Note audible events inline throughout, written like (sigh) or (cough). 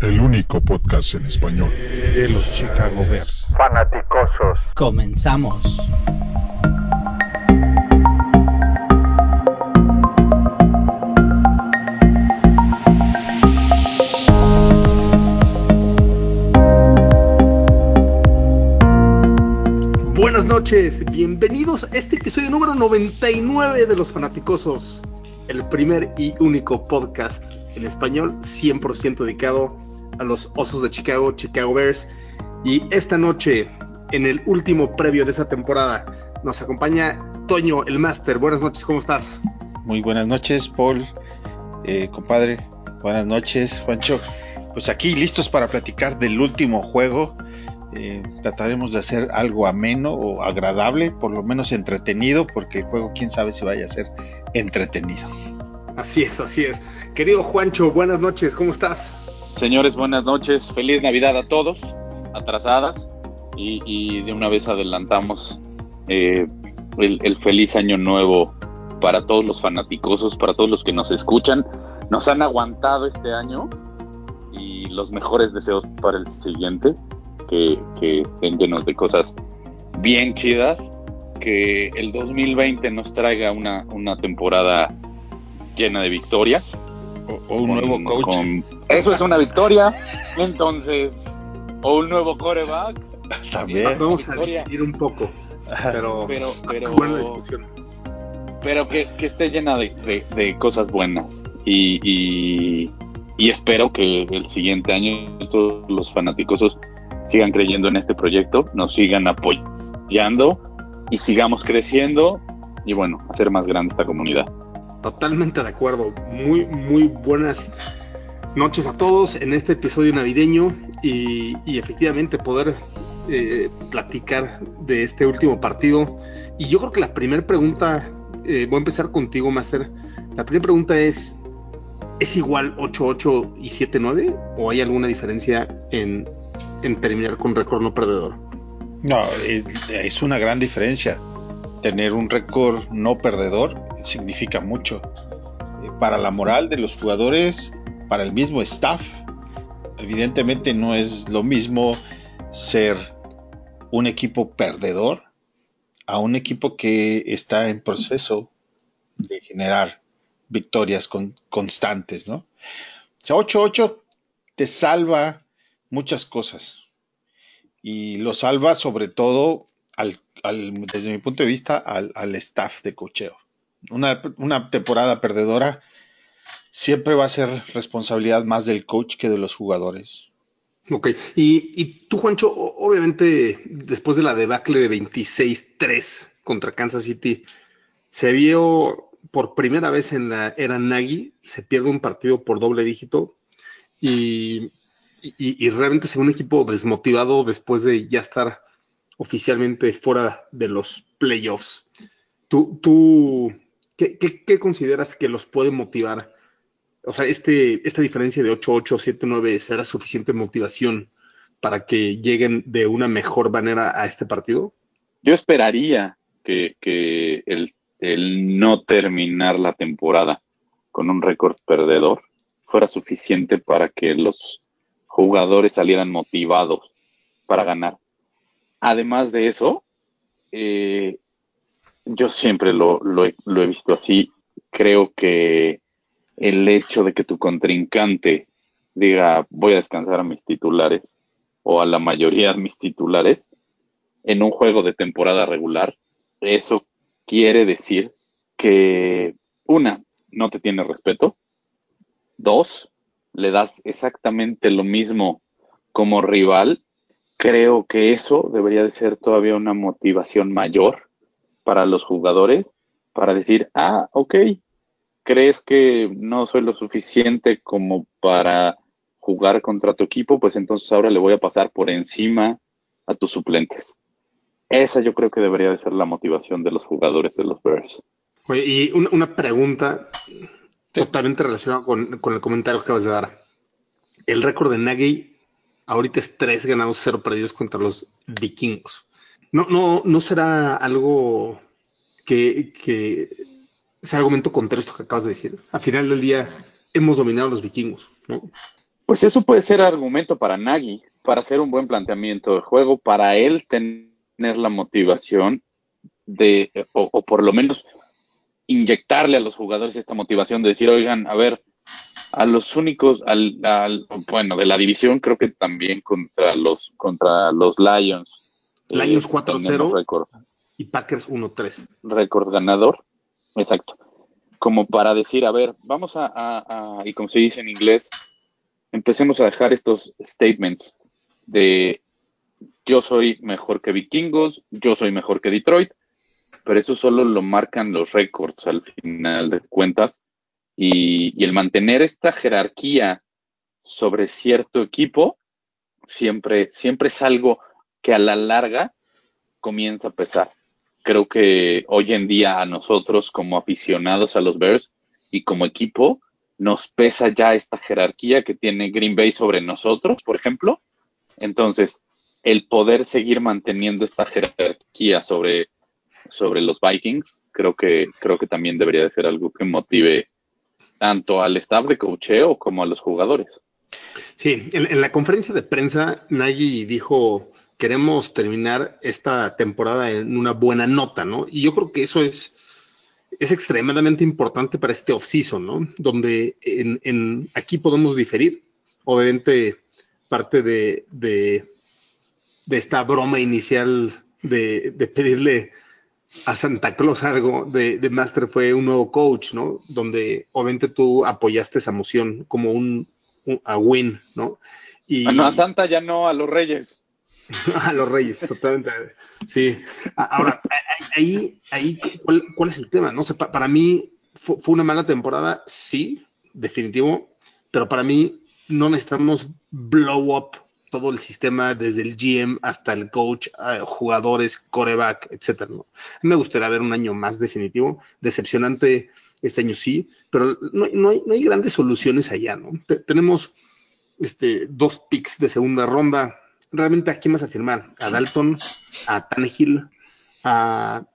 el único podcast en español de los Chicago Bears. Fanaticosos. Comenzamos. Buenas noches, bienvenidos a este episodio número 99 de Los Fanaticosos, el primer y único podcast en español 100% dedicado a los Osos de Chicago, Chicago Bears. Y esta noche, en el último previo de esta temporada, nos acompaña Toño, el máster. Buenas noches, ¿cómo estás? Muy buenas noches, Paul, eh, compadre. Buenas noches, Juancho. Pues aquí listos para platicar del último juego. Eh, trataremos de hacer algo ameno o agradable, por lo menos entretenido, porque el juego quién sabe si vaya a ser entretenido. Así es, así es. Querido Juancho, buenas noches, ¿cómo estás? Señores, buenas noches. Feliz Navidad a todos, atrasadas. Y, de una vez adelantamos eh, el, el, feliz año nuevo para todos los fanaticosos, para todos los que nos escuchan. Nos han aguantado este año y los mejores deseos para el siguiente, que, que estén llenos de cosas bien chidas, que el 2020 nos traiga una, una temporada llena de victorias. O, o un con, nuevo coach. Con, eso es una victoria. Entonces, o un nuevo coreback. (laughs) También. Vamos a ir un poco. Pero, (laughs) pero, pero, buena discusión. pero que, que, esté llena de, de, de cosas buenas. Y, y, y, espero que el siguiente año todos los fanáticos sigan creyendo en este proyecto, nos sigan apoyando y sigamos creciendo y bueno, hacer más grande esta comunidad. Totalmente de acuerdo. Muy, muy buenas noches a todos en este episodio navideño y, efectivamente poder eh, platicar de este último partido. Y yo creo que la primera pregunta, eh, voy a empezar contigo, Master. La primera pregunta es, ¿es igual 8-8 y 7-9 o hay alguna diferencia en, terminar con récord no perdedor? No, es una gran diferencia tener un récord no perdedor significa mucho eh, para la moral de los jugadores, para el mismo staff. Evidentemente no es lo mismo ser un equipo perdedor a un equipo que está en proceso de generar victorias con, constantes, ¿no? O sea, 8-8 te salva muchas cosas y lo salva sobre todo al, desde mi punto de vista, al, al staff de cocheo. Una, una, temporada perdedora siempre va a ser responsabilidad más del coach que de los jugadores. Ok, y, y tú, Juancho, obviamente, después de la debacle de 26-3 contra Kansas City, se vio por primera vez en la era Nagy, se pierde un partido por doble dígito y, y, y realmente se ve un equipo desmotivado después de ya estar oficialmente fuera de los playoffs. ¿Tú, tú ¿qué, consideras que los puede motivar? O sea, este, esta diferencia de 8-8, 7-9 será suficiente motivación para que lleguen de una mejor manera a este partido? Yo esperaría que, que el, el no terminar la temporada con un récord perdedor fuera suficiente para que los jugadores salieran motivados para ganar además de eso, eh, yo siempre lo, lo, he, lo, he, visto así. Creo que el hecho de que tu contrincante diga voy a descansar a mis titulares o a la mayoría de mis titulares en un juego de temporada regular, eso quiere decir que una, no te tiene respeto. Dos, le das exactamente lo mismo como rival creo que eso debería de ser todavía una motivación mayor para los jugadores para decir, ah, ok, crees que no soy lo suficiente como para jugar contra tu equipo, pues entonces ahora le voy a pasar por encima a tus suplentes. Esa yo creo que debería de ser la motivación de los jugadores de los Bears. Oye, y una, pregunta totalmente relacionada con, con, el comentario que acabas de dar. El récord de Nagy ahorita es tres ganados, cero perdidos contra los vikingos. No, no, no será algo que, que sea argumento contra esto que acabas de decir. Al final del día hemos dominado a los vikingos, ¿no? Pues eso puede ser argumento para Nagy, para hacer un buen planteamiento de juego, para él tener la motivación de, o, por lo menos inyectarle a los jugadores esta motivación de decir, oigan, a ver, a los únicos, al, bueno, de la división creo que también contra los, contra los Lions. Lions 4-0 eh, y Packers 1-3. Récord ganador, exacto. Como para decir, a ver, vamos a, y como se dice en inglés, empecemos a dejar estos statements de yo soy mejor que Vikingos, yo soy mejor que Detroit, pero eso solo lo marcan los récords al final de cuentas. Y, el mantener esta jerarquía sobre cierto equipo siempre, siempre es algo que a la larga comienza a pesar. Creo que hoy en día a nosotros como aficionados a los Bears y como equipo nos pesa ya esta jerarquía que tiene Green Bay sobre nosotros, por ejemplo. Entonces, el poder seguir manteniendo esta jerarquía sobre sobre los Vikings, creo que, creo que también debería de ser algo que motive tanto al staff de cocheo como a los jugadores. Sí, en, la conferencia de prensa, Nagy dijo, queremos terminar esta temporada en una buena nota, ¿no? Y yo creo que eso es, es extremadamente importante para este off-season, ¿no? Donde en, aquí podemos diferir. Obviamente, parte de, de, esta broma inicial de, de pedirle a Santa Claus algo de, de, Master fue un nuevo coach, ¿no? Donde obviamente tú apoyaste esa moción como un, a win, ¿no? Y, ah, a Santa ya no, a los Reyes. (laughs) a los Reyes, totalmente. Sí. Ahora, ahí, ahí ¿cuál, es el tema? No sé, para mí fue, fue una mala temporada, sí, definitivo, pero para mí no necesitamos blow up todo el sistema, desde el GM hasta el coach, jugadores, coreback, etcétera. ¿no? Me gustaría ver un año más definitivo, decepcionante este año sí, pero no, no, hay, no hay, grandes soluciones allá, ¿no? tenemos este, dos picks de segunda ronda. Realmente, ¿a quién vas a firmar? ¿A Dalton? ¿A Tannehill? ¿A,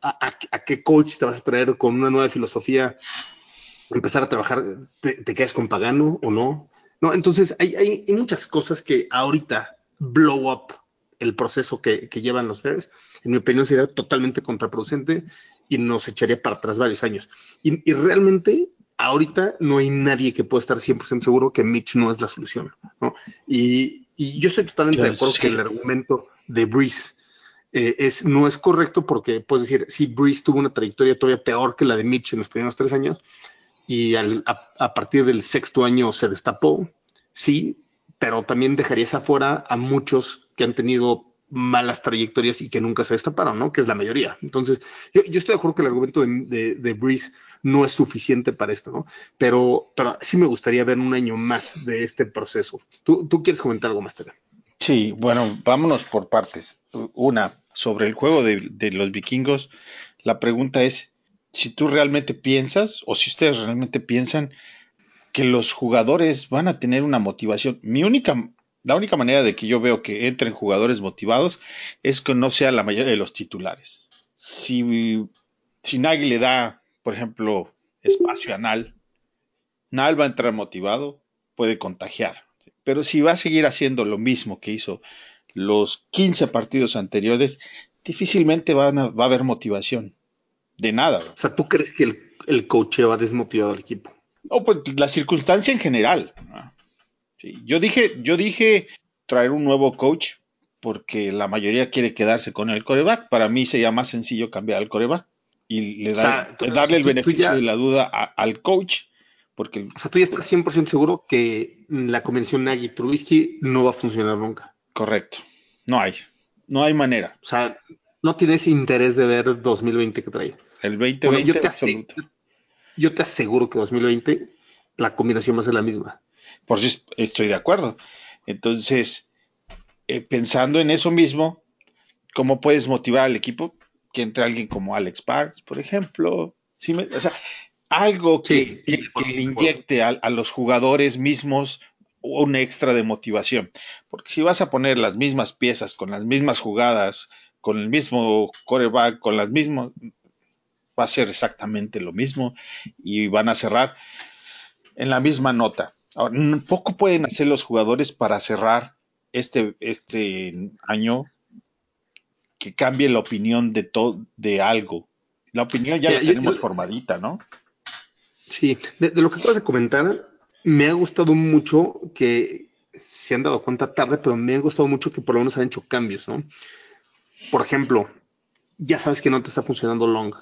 a, qué coach te vas a traer con una nueva filosofía? ¿Empezar a trabajar? ¿Te, te quedas con Pagano o no? ¿No? Entonces, hay, hay, muchas cosas que ahorita blow up el proceso que, llevan los Bears. En mi opinión, sería totalmente contraproducente y nos echaría para atrás varios años. Y, realmente, ahorita no hay nadie que pueda estar 100% seguro que Mitch no es la solución, ¿no? Y, yo estoy totalmente de acuerdo que el argumento de Breeze eh, es, no es correcto porque puedes decir, si Breeze tuvo una trayectoria todavía peor que la de Mitch en los primeros tres años, y a, partir del sexto año se destapó, sí, pero también dejarías afuera a muchos que han tenido malas trayectorias y que nunca se destaparon, ¿no? Que es la mayoría. Entonces, yo, estoy de acuerdo que el argumento de, de, Breeze no es suficiente para esto, ¿no? Pero, pero sí me gustaría ver un año más de este proceso. ¿Tú, tú quieres comentar algo más, Tere? Sí, bueno, vámonos por partes. Una, sobre el juego de, de los vikingos, la pregunta es, si tú realmente piensas, o si ustedes realmente piensan, que los jugadores van a tener una motivación. Mi única, la única manera de que yo veo que entren jugadores motivados es que no sea la mayoría de los titulares. Si, si le da, por ejemplo, espacio a Nal, Nal va a entrar motivado, puede contagiar. Pero si va a seguir haciendo lo mismo que hizo los 15 partidos anteriores, difícilmente va a haber motivación de nada. O sea, ¿tú crees que el, el cocheo ha desmotivado al equipo? No, pues la circunstancia en general. yo dije, yo dije traer un nuevo coach porque la mayoría quiere quedarse con el coreback. Para mí sería más sencillo cambiar al coreback y le darle el beneficio de la duda al coach. Porque o sea, tú ya estás 100% seguro que la convención Nagy-Trubisky no va a funcionar nunca. Correcto. No hay. No hay manera. O sea, no tienes interés de ver 2020 que trae. El 2020 yo, te aseguro, yo te aseguro que 2020 la combinación va a ser la misma. Por si estoy de acuerdo. Entonces, eh, pensando en eso mismo, ¿cómo puedes motivar al equipo? Que entre alguien como Alex Parks, por ejemplo. ¿Sí o sea, algo que, le inyecte a, los jugadores mismos un extra de motivación. Porque si vas a poner las mismas piezas, con las mismas jugadas, con el mismo coreback, con las mismas, va a ser exactamente lo mismo y van a cerrar en la misma nota. Ahora, poco pueden hacer los jugadores para cerrar este, este año que cambie la opinión de todo, de algo. La opinión ya la yo- tenemos yo- formadita, ¿no? Sí, de, de lo que acabas de comentar, me ha gustado mucho que se han dado cuenta tarde, pero me ha gustado mucho que por lo menos han hecho cambios, ¿no? Por ejemplo, ya sabes que no te está funcionando Long,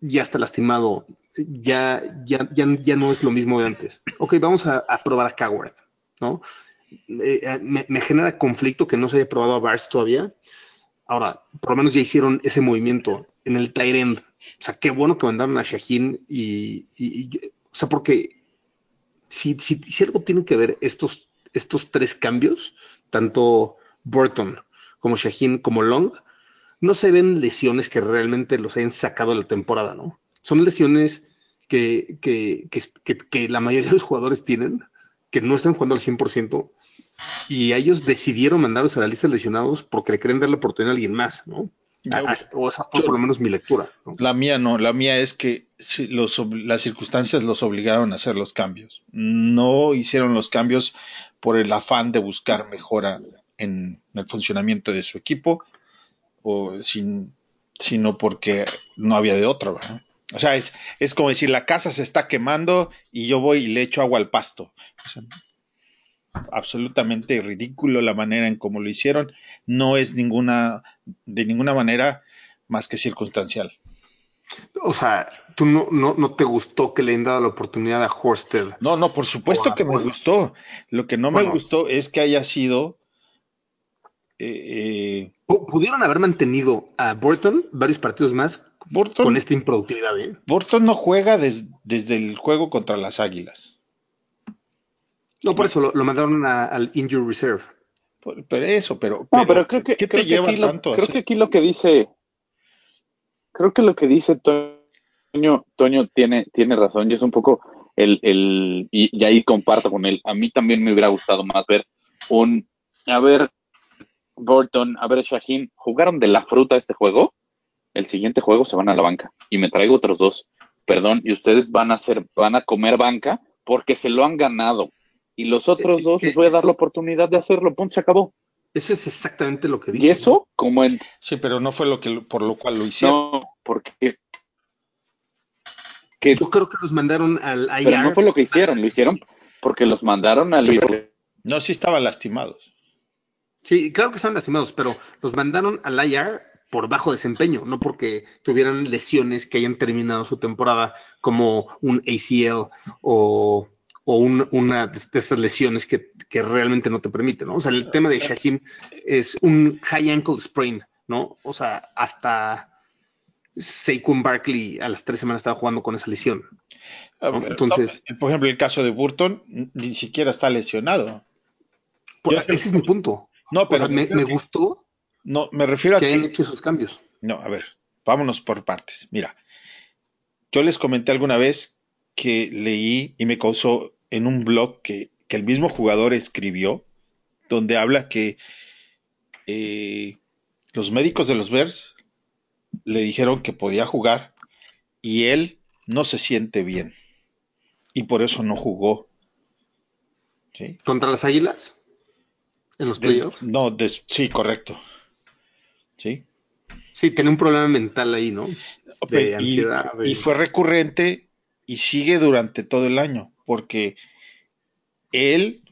ya está lastimado, ya, ya, ya, ya no es lo mismo de antes. Ok, vamos a, probar a Coward, ¿no? Eh, eh, me, genera conflicto que no se haya probado a Bars todavía. Ahora, por lo menos ya hicieron ese movimiento en el tight end. O sea, qué bueno que mandaron a Shaheen y- o sea, porque si, si, si algo tienen que ver estos, estos tres cambios, tanto Burton como Shaheen como Long, no se ven lesiones que realmente los hayan sacado de la temporada, ¿no? Son lesiones que, que, que, que- que la mayoría de los jugadores tienen, que no están jugando al 100%, y ellos decidieron mandarlos a la lista de lesionados porque le quieren dar la oportunidad a alguien más, ¿no? A- a- o esa fue yo- por lo menos mi lectura, ¿no? La mía no, la mía es que si los, las circunstancias los obligaron a hacer los cambios. No hicieron los cambios por el afán de buscar mejora en el funcionamiento de su equipo, o sin, sino porque no había de otra. ¿verdad? O sea, es, es como decir, la casa se está quemando y yo voy y le echo agua al pasto. O sea, absolutamente ridículo la manera en cómo lo hicieron. No es ninguna, de ninguna manera más que circunstancial. O sea, tú no, no, no te gustó que le hayan dado la oportunidad a Horsted. No, no, por supuesto que me gustó. Lo que no me gustó es que haya sido eh, eh, Pu- Pudieron haber mantenido a Burton varios partidos más Burton. con esta improductividad, ¿eh? Burton no juega des- desde el juego contra las Águilas. No, por eso lo, lo mandaron a- al Injury Reserve. Por- Pero eso, pero, No, pero creo que, ¿qué creo te que lleva aquí lo- tanto a creo hacer? que aquí lo que dice, creo que lo que dice Toño, Toño tiene, tiene razón y es un poco el, el y, y ahí comparto con él. A mí también me hubiera gustado más ver un, a ver, Burton, a ver, Shaheen, jugaron de la fruta este juego. El siguiente juego se van a la banca y me traigo otros dos. Perdón, y ustedes van a hacer, van a comer banca porque se lo han ganado. Y los otros Eh, dos eh, les voy a dar la oportunidad de hacerlo. Punto, se acabó. Eso es exactamente lo que dije. Y eso, como en Sí, pero no fue lo que por lo cual lo hicieron. No, porque que, Yo creo que los mandaron al IR. pero no fue lo que hicieron, lo hicieron porque los mandaron al No, sí estaban lastimados. Sí, claro que están lastimados, pero los mandaron al IR por bajo desempeño, no porque tuvieran lesiones que hayan terminado su temporada como un ACL o, o un- una de estas lesiones que, que realmente no te permiten, ¿no? O sea, el tema de Shaheen es un high ankle sprain, ¿no? O sea, hasta Saquon Barkley a las tres semanas estaba jugando con esa lesión. Ah, Entonces- no, por ejemplo, el caso de Burton ni siquiera está lesionado. Ese es mi punto. No, O pero sea, me, me gustó no, me refiero a que hayan que hecho esos cambios. No, a ver, vámonos por partes. Mira, yo les comenté alguna vez que leí y me causó en un blog que, que el mismo jugador escribió, donde habla que eh, los médicos de los Bears le dijeron que podía jugar y él no se siente bien y por eso no jugó. ¿Sí? ¿Contra las Águilas? ¿En los playoffs? no, sí, correcto. ¿Sí? Sí, tenía un problema mental ahí, ¿no? De Y- ansiedad. de- Y, fue recurrente y sigue durante todo el año, porque él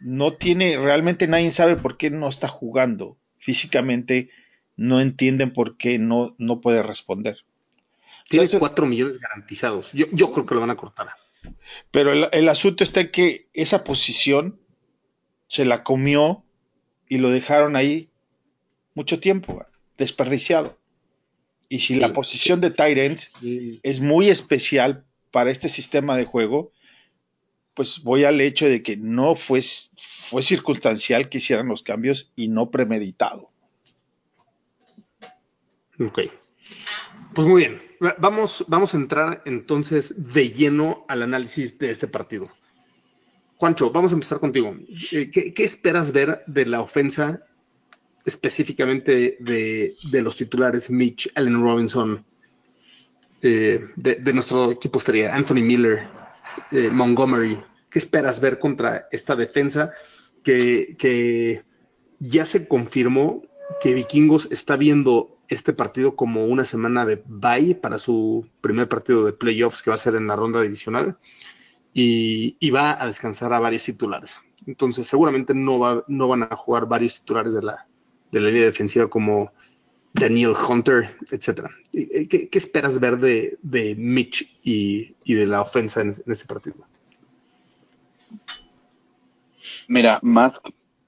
no tiene, realmente nadie sabe por qué no está jugando. Físicamente no entienden por qué no, no puede responder. Tienes O sea, cuatro millones garantizados. Yo, yo creo que lo van a cortar. Pero el, el asunto está en que esa posición se la comió y lo dejaron ahí mucho tiempo, desperdiciado. Y si Sí, la posición de tight end es muy especial para este sistema de juego, pues voy al hecho de que no fue, fue circunstancial que hicieran los cambios y no premeditado. Ok. Pues muy bien. Va- Vamos, vamos a entrar entonces de lleno al análisis de este partido. Juancho, vamos a empezar contigo. Eh, ¿Qué, esperas ver de la ofensa específicamente de, los titulares Mitch, Allen Robinson, eh, de, de nuestro equipo estaría Anthony Miller, eh, Montgomery ¿Qué esperas ver contra esta defensa que, que ya se confirmó que Vikingos está viendo este partido como una semana de bye para su primer partido de playoffs que va a ser en la ronda divisional y, va a descansar a varios titulares. Entonces seguramente no, va, no van a jugar varios titulares de la, de la línea defensiva como Daniel Hunter, etcétera. ¿Qué, esperas ver de, de Mitch y, de la ofensa en, en, este partido? Mira, más,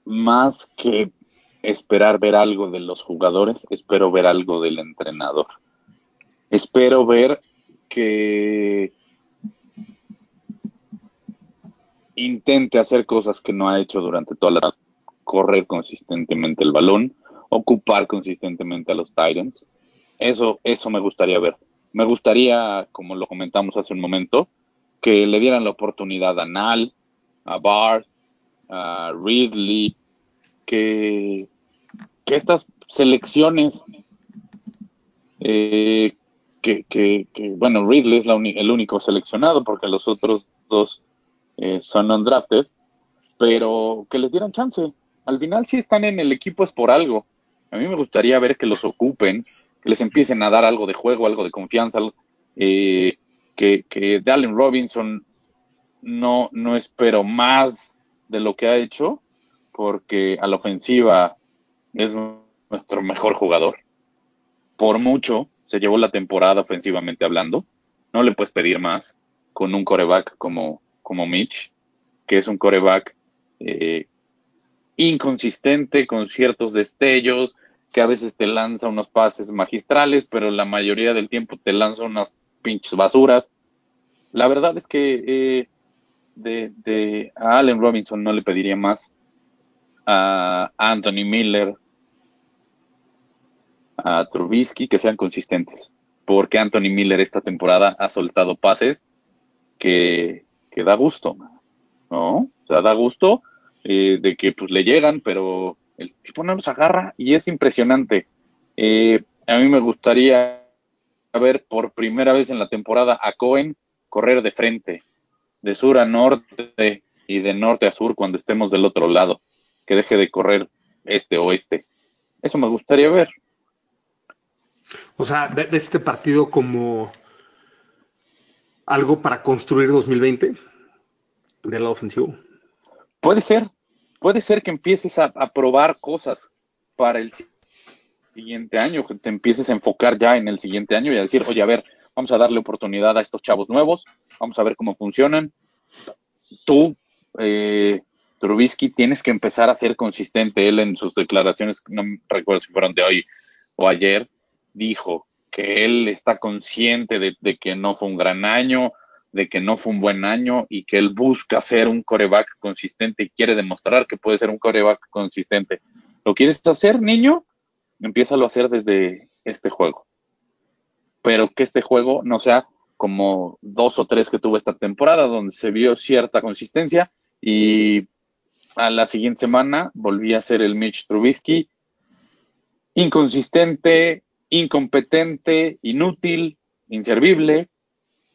más que esperar ver algo de los jugadores, espero ver algo del entrenador. Espero ver que intente hacer cosas que no ha hecho durante toda la correr consistentemente el balón, ocupar consistentemente a los Titans. Eso, eso me gustaría ver. Me gustaría, como lo comentamos hace un momento, que le dieran la oportunidad a Nal, a Bart, a Ridley, que, que estas selecciones, eh, que, que, bueno, Ridley es la el único seleccionado porque los otros dos eh, son undrafted, pero que les dieran chance. Al final, si están en el equipo es por algo. A mí me gustaría ver que los ocupen, que les empiecen a dar algo de juego, algo de confianza, eh, que, que Dallin Robinson no, no espero más de lo que ha hecho, porque a la ofensiva es nuestro mejor jugador. Por mucho se llevó la temporada ofensivamente hablando. No le puedes pedir más con un coreback como, como Mitch, que es un coreback eh, inconsistente, con ciertos destellos, que a veces te lanza unos pases magistrales, pero la mayoría del tiempo te lanza unas pinches basuras. La verdad es que eh, de, de, a Allen Robinson no le pediría más. A Anthony Miller, a Trubisky, que sean consistentes. Porque Anthony Miller esta temporada ha soltado pases que, que da gusto, ¿no? O sea, da gusto eh, de que pues le llegan, pero el tipo no los agarra y es impresionante. Eh, a mí me gustaría ver por primera vez en la temporada a Cohen correr de frente, de sur a norte y de norte a sur cuando estemos del otro lado, que deje de correr este oeste. Eso me gustaría ver. O sea, de este partido como algo para construir 2020 del lado ofensivo. Puede ser, puede ser que empieces a, probar cosas para el siguiente año, que te empieces a enfocar ya en el siguiente año y a decir, oye, a ver, vamos a darle oportunidad a estos chavos nuevos, vamos a ver cómo funcionan. Tú, eh, Trubisky, tienes que empezar a ser consistente. Él en sus declaraciones, no recuerdo si fueron de hoy o ayer, dijo que él está consciente de, que no fue un gran año, de que no fue un buen año y que él busca ser un coreback consistente y quiere demostrar que puede ser un coreback consistente. ¿Lo quieres hacer, niño? Empiézalo a hacer desde este juego. Pero que este juego no sea como dos o tres que tuvo esta temporada, donde se vio cierta consistencia y a la siguiente semana volví a ser el Mitch Trubisky, inconsistente, incompetente, inútil, inservible.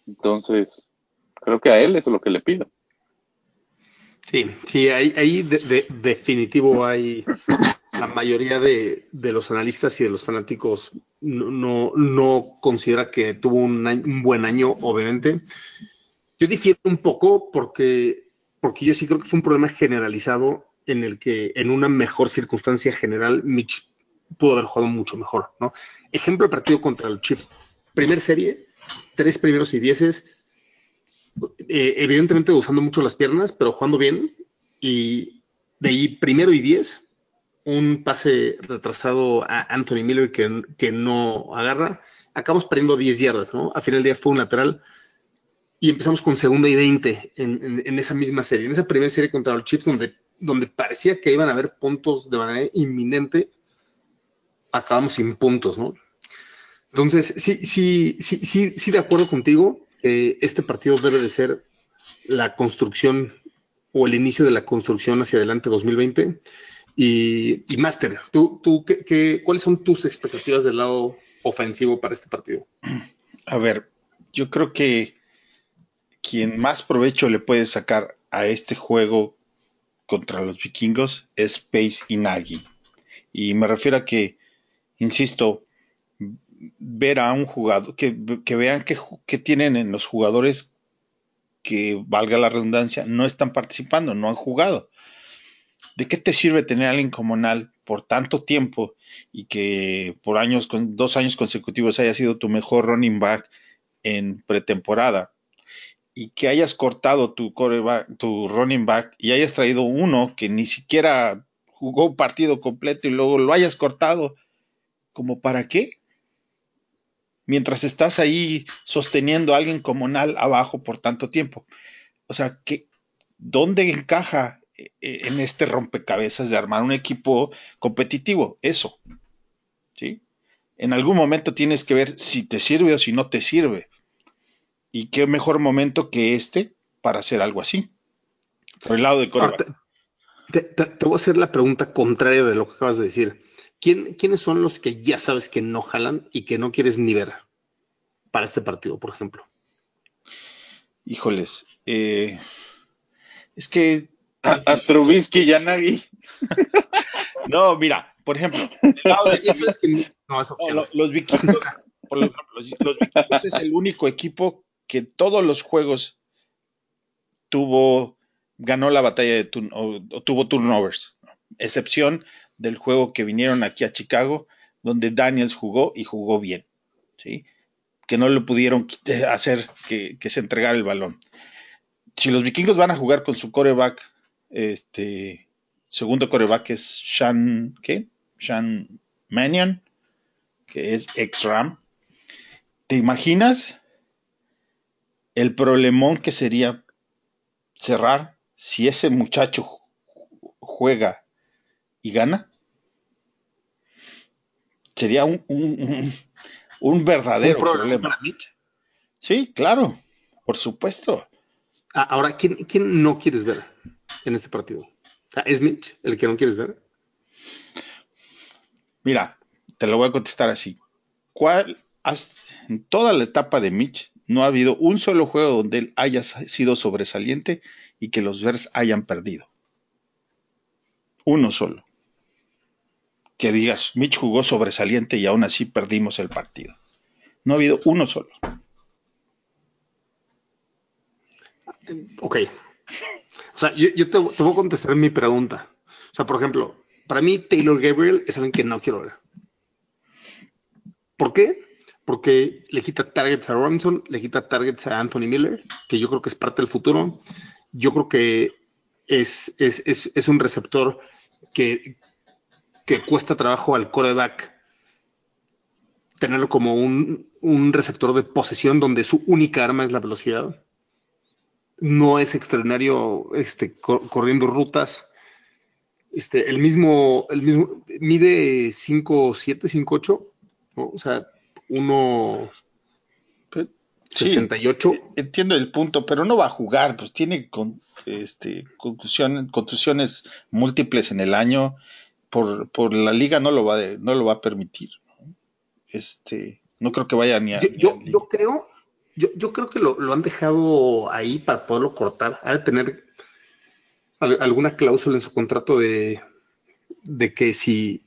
Entonces, creo que a él eso es lo que le pido. Sí, sí, ahí, de, definitivo hay la mayoría de, los analistas y de los fanáticos no, no, considera que tuvo un, un, buen año, obviamente. Yo difiero un poco porque, porque yo sí creo que fue un problema generalizado en el que en una mejor circunstancia general Mitch pudo haber jugado mucho mejor, ¿no? Ejemplo el partido contra los Chiefs. Primer serie, tres primeros y dieces, eh, evidentemente usando mucho las piernas, pero jugando bien. Y de ahí primero y diez, un pase retrasado a Anthony Miller que, que no agarra. Acabamos perdiendo 10 yardas, ¿no? A final del día fue un lateral y empezamos con segunda y 20 en, en, esa misma serie, en esa primera serie contra los Chiefs, donde, donde parecía que iban a haber puntos de manera inminente acabamos sin puntos, ¿no? Entonces, sí, sí, sí, sí, sí, de acuerdo contigo, este partido debe de ser la construcción o el inicio de la construcción hacia adelante 2020. Y, y Master, ¿tú, tú, qué, cuáles son tus expectativas del lado ofensivo para este partido? A ver, yo creo que quien más provecho le puede sacar a este juego contra los vikingos es Pace y Nagy. Y me refiero a que, insisto, ver a un jugador, que, vean que, tienen en los jugadores que, valga la redundancia, no están participando, no han jugado. ¿De qué te sirve tener a alguien como Nal por tanto tiempo y que por años, dos años consecutivos haya sido tu mejor running back en pretemporada? y que hayas cortado tu, tu running back y hayas traído uno que ni siquiera jugó un partido completo y luego lo hayas cortado, ¿como para qué? Mientras estás ahí sosteniendo a alguien como Nal abajo por tanto tiempo. O sea, ¿qué, ¿dónde encaja eh, en este rompecabezas de armar un equipo competitivo? Eso. ¿Sí? En algún momento tienes que ver si te sirve o si no te sirve. Y qué mejor momento que este para hacer algo así. Por el lado de Córdoba. Te, voy a hacer la pregunta contraria de lo que acabas de decir. ¿Quiénes son los que ya sabes que no jalan y que no quieres ni ver para este partido, por ejemplo? Híjoles, eh, es que... A, Trubisky y a Nagy. (laughs) no, mira, por ejemplo, (laughs) los, vikingos, los vikingos es el único equipo que todos los juegos tuvo, ganó la batalla de o, tuvo turnovers, excepción del juego que vinieron aquí a Chicago, donde Daniels jugó y jugó bien, ¿sí? que no le pudieron hacer que, se entregara el balón. Si los vikingos van a jugar con su coreback, este segundo coreback es Sean, ¿qué? Sean Mannion, que es ex-Ram. ¿Te imaginas el problemón que sería cerrar si ese muchacho juega y gana, sería un, un, verdadero problema. Sí, claro, por supuesto. Ah, ahora, ¿quién, ¿quién, no quieres ver en este partido? ¿Es Mitch el que no quieres ver? Mira, te lo voy a contestar así. ¿Cuál, en toda la etapa de Mitch, no ha habido un solo juego donde él haya sido sobresaliente y que los Bears hayan perdido. Uno solo. Que digas, Mitch jugó sobresaliente y aún así perdimos el partido. No ha habido uno solo. Ok. O sea, yo, te, te, voy a contestar mi pregunta. O sea, por ejemplo, para mí Taylor Gabriel es alguien que no quiero ver. ¿Por qué? porque le quita targets a Robinson, le quita targets a Anthony Miller, que yo creo que es parte del futuro. Yo creo que es, es, un receptor que, que, cuesta trabajo al coreback tenerlo como un, receptor de posesión donde su única arma es la velocidad. No es extraordinario este, corriendo rutas. Este, el mismo, el mismo, mide 5'7, 5'8, o sea, 1.68. Eh, entiendo el punto, pero no va a jugar, pues tiene con, este, contusiones múltiples en el año. Por, por la liga no lo va, no lo va a permitir. Este, no creo que vaya ni a. Yo, yo, creo, yo, yo, creo que lo, lo, han dejado ahí para poderlo cortar. Ha de tener alguna cláusula en su contrato de, de que si,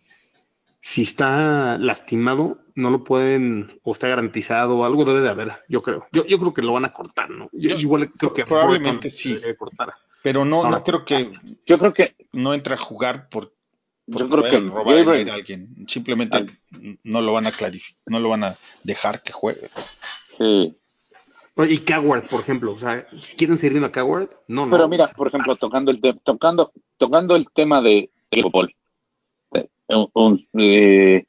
si está lastimado, no lo pueden, o está garantizado, algo debe de haber, yo creo. Yo, yo creo que lo van a cortar, ¿no? Yo, igual creo que probablemente sí. Pero no, no creo que. Yo creo que. No entra a jugar por. Yo creo que robar a, alguien. Simplemente no lo van a clarificar, no lo van a dejar que juegue. Sí. Y Coward, por ejemplo, o sea, ¿quieren seguir a Coward? No, no. Pero mira, por ejemplo, tocando el, tocando, tocando el tema de, de fútbol, eh,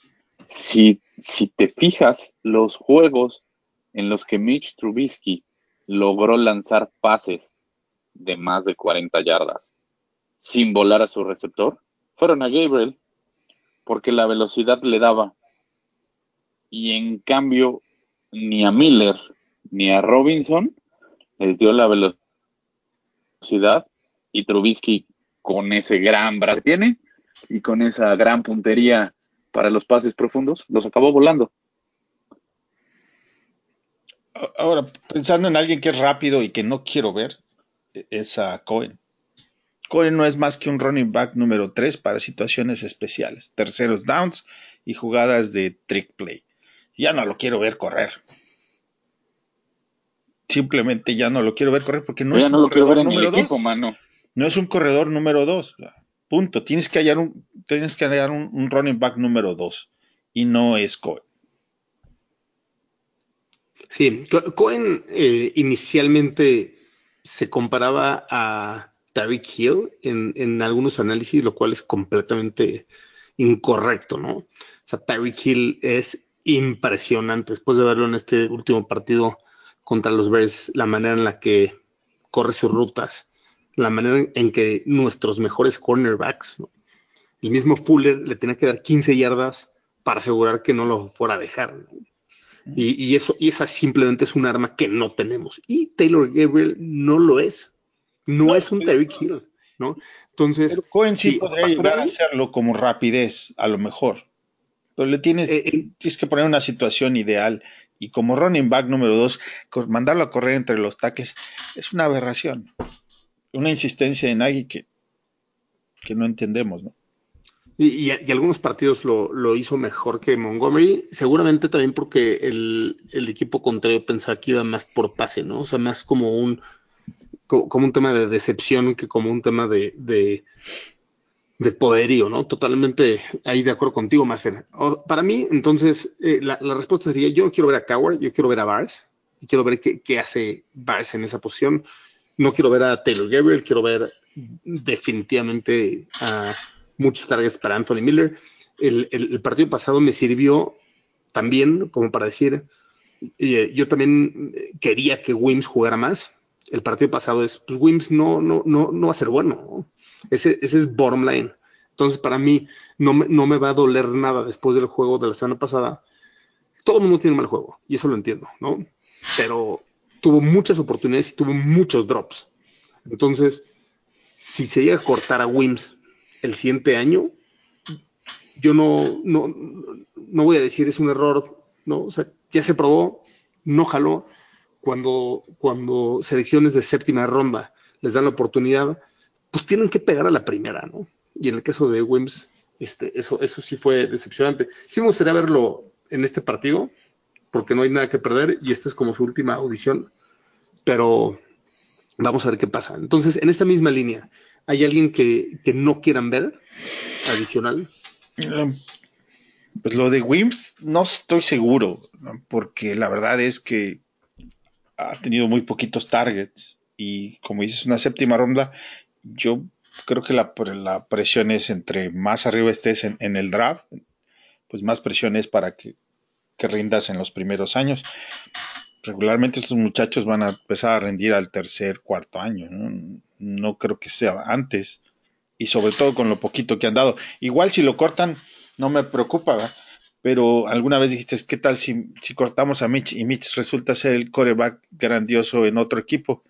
si, si te fijas, los juegos en los que Mitch Trubisky logró lanzar pases de más de 40 yardas sin volar a su receptor, fueron a Gabriel, porque la velocidad le daba. Y en cambio, ni a Miller ni a Robinson les dio la velocidad y Trubisky con ese gran brazo tiene y con esa gran puntería para los pases profundos, los acabó volando. Ahora, pensando en alguien que es rápido y que no quiero ver, es a Cohen. Cohen no es más que un running back número 3 para situaciones especiales, terceros downs y jugadas de trick play. Ya no lo quiero ver correr. Simplemente ya no lo quiero ver correr porque no es no un lo quiero corredor ver en el número equipo, 2. mano. No es un corredor número 2. Punto. Tienes que hallar un, tienes que hallar un, un running back número 2. Y no es Cohen. Sí, Co- Cohen eh, inicialmente se comparaba a Tyreek Hill en, en algunos análisis, lo cual es completamente incorrecto, ¿no? O sea, Tyreek Hill es impresionante. Después de verlo en este último partido contra los Bears, la manera en la que corre sus rutas, la manera en que nuestros mejores cornerbacks, el mismo Fuller le tenía que dar 15 yardas para asegurar que no lo fuera a dejar. Y, y eso, y esa simplemente es un arma que no tenemos. Y Taylor Gabriel no lo es. No, No, es un Tyreek Hill, ¿no? Entonces, Pero Cohen sí, sí, podría llegar a hacerlo como rapidez, a lo mejor. Pero le tienes, Eh, eh. tienes que poner una situación ideal. Y como running back número 2, mandarlo a correr entre los taques es una aberración. Una insistencia de Nagy que, que no entendemos, ¿no? Y, y- y algunos partidos lo, lo hizo mejor que Montgomery, seguramente también porque el, el equipo contrario pensaba que iba más por pase, ¿no? O sea, más como un, como, un tema de decepción que como un tema de, de, de poderío, ¿no? Totalmente ahí de acuerdo contigo, Master. Para mí, entonces, eh, la, respuesta sería, yo no quiero ver a Coward, yo quiero ver a Bars, quiero ver qué, qué hace Bars en esa posición. No quiero ver a Taylor Gabriel, quiero ver definitivamente a muchos targets para Anthony Miller. El, el- partido pasado me sirvió también como para decir, eh, yo también quería que Wims jugara más. El partido pasado es, pues Wims no, no, no, no va a ser bueno. ¿no? Ese, ese es bottom line. Entonces, para mí, no me, no me va a doler nada después del juego de la semana pasada. Todo el mundo tiene mal juego, y eso lo entiendo, ¿no? Pero tuvo muchas oportunidades y tuvo muchos drops. Entonces, si se llega a cortar a Wims el siguiente año, yo no, no, no voy a decir es un error, ¿no? O sea, ya se probó, no jaló. Cuando, cuando selecciones de séptima ronda les dan la oportunidad, pues tienen que pegar a la primera, ¿no? Y en el caso de Wims, este, eso, eso sí fue decepcionante. Sí me gustaría verlo en este partido, porque no hay nada que perder y esta es como su última audición, pero vamos a ver qué pasa. Entonces, en esta misma línea, ¿hay alguien que, que no quieran ver adicional? Eh, Pues lo de Wims no estoy seguro, porque la verdad es que ha tenido muy poquitos targets y como dices, una séptima ronda, yo creo que la, la presión es entre más arriba estés en, el draft, pues más presión es para que, que rindas en los primeros años. Regularmente estos muchachos van a empezar a rendir al tercer, cuarto año, ¿no? no creo que sea antes y sobre todo con lo poquito que han dado. Igual si lo cortan, no me preocupa. Pero alguna vez dijiste, ¿qué tal si, si, cortamos a Mitch y Mitch resulta ser el coreback grandioso en otro equipo?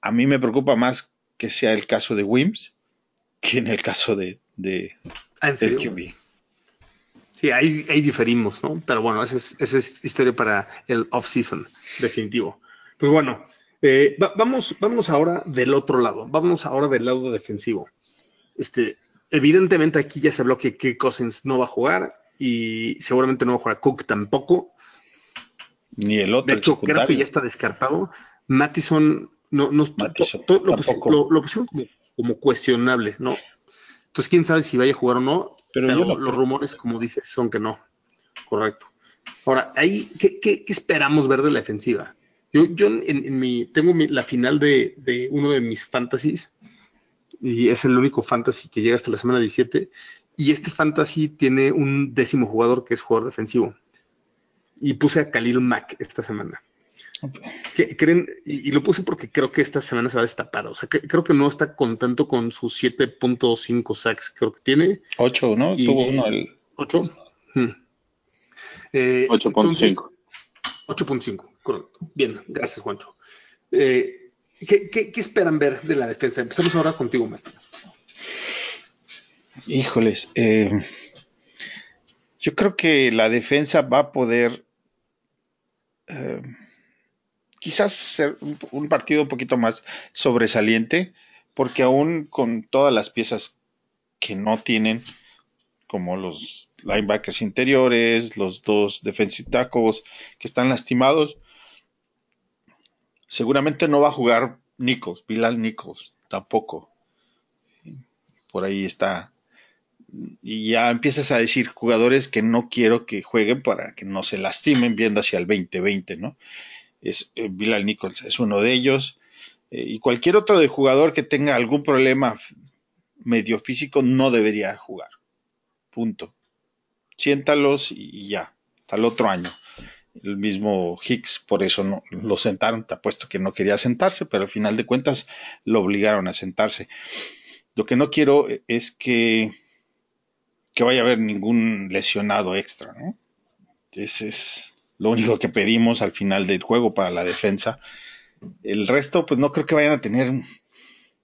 A mí me preocupa más que sea el caso de Wims que en el caso de, de ¿Ah, del QB. Sí, ahí, ahí, diferimos, ¿no? Pero bueno, esa es, esa es historia para el off-season, definitivo. Pues bueno, eh, va, vamos, vamos ahora del otro lado, vamos ahora del lado defensivo. Este, evidentemente aquí ya se habló que Kirk Cousins no va a jugar y seguramente no va a jugar Cook tampoco. Ni el otro. De hecho, creo que ya está descartado. Mattison no, no Mattison, to, to, lo, lo, lo, pusieron como, como, cuestionable, ¿no? Entonces, quién sabe si vaya a jugar o no, pero, pero no, los rumores, como dices, son que no. Correcto. Ahora, ahí, ¿qué, qué, qué esperamos ver de la defensiva? Yo, yo en, en mi, tengo mi, la final de, de, uno de mis fantasies, y es el único fantasy que llega hasta la semana 17, y este fantasy tiene un décimo jugador que es jugador defensivo. Y puse a Khalil Mack esta semana. Okay. ¿Creen? Y, y, lo puse porque creo que esta semana se va a destapar. O sea, que, creo que no está contento con sus 7.5 sacks, creo que tiene. 8, ¿no? Y, Tuvo uno el. 8. Hmm. Eh, 8.5. 8.5, correcto. Bien, gracias, Juancho. Eh, ¿qué, qué, qué, esperan ver de la defensa? Empezamos ahora contigo, maestro. Híjoles, eh, yo creo que la defensa va a poder eh, quizás ser un partido un poquito más sobresaliente, porque aún con todas las piezas que no tienen, como los linebackers interiores, los dos defensive tackles que están lastimados, seguramente no va a jugar Nichols, Bilal Nichols, tampoco. Por ahí está. Y ya empiezas a decir jugadores que no quiero que jueguen para que no se lastimen viendo hacia el 2020, ¿no? Es, eh, Bilal Nichols es uno de ellos. Eh, y cualquier otro jugador que tenga algún problema medio físico no debería jugar. Punto. Siéntalos y, ya. Hasta el otro año. El mismo Hicks, por eso no lo sentaron. Te apuesto que no quería sentarse, pero al final de cuentas lo obligaron a sentarse. Lo que no quiero es que, que vaya a haber ningún lesionado extra, ¿no? Ese es lo único que pedimos al final del juego para la defensa. El resto, pues no creo que vayan a tener.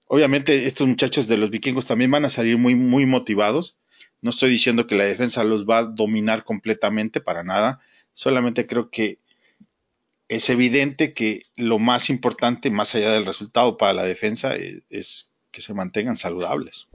Obviamente, estos muchachos de los vikingos también van a salir muy, muy motivados. No estoy diciendo que la defensa los va a dominar completamente, para nada. Solamente creo que es evidente que lo más importante, más allá del resultado para la defensa, es, es que se mantengan saludables.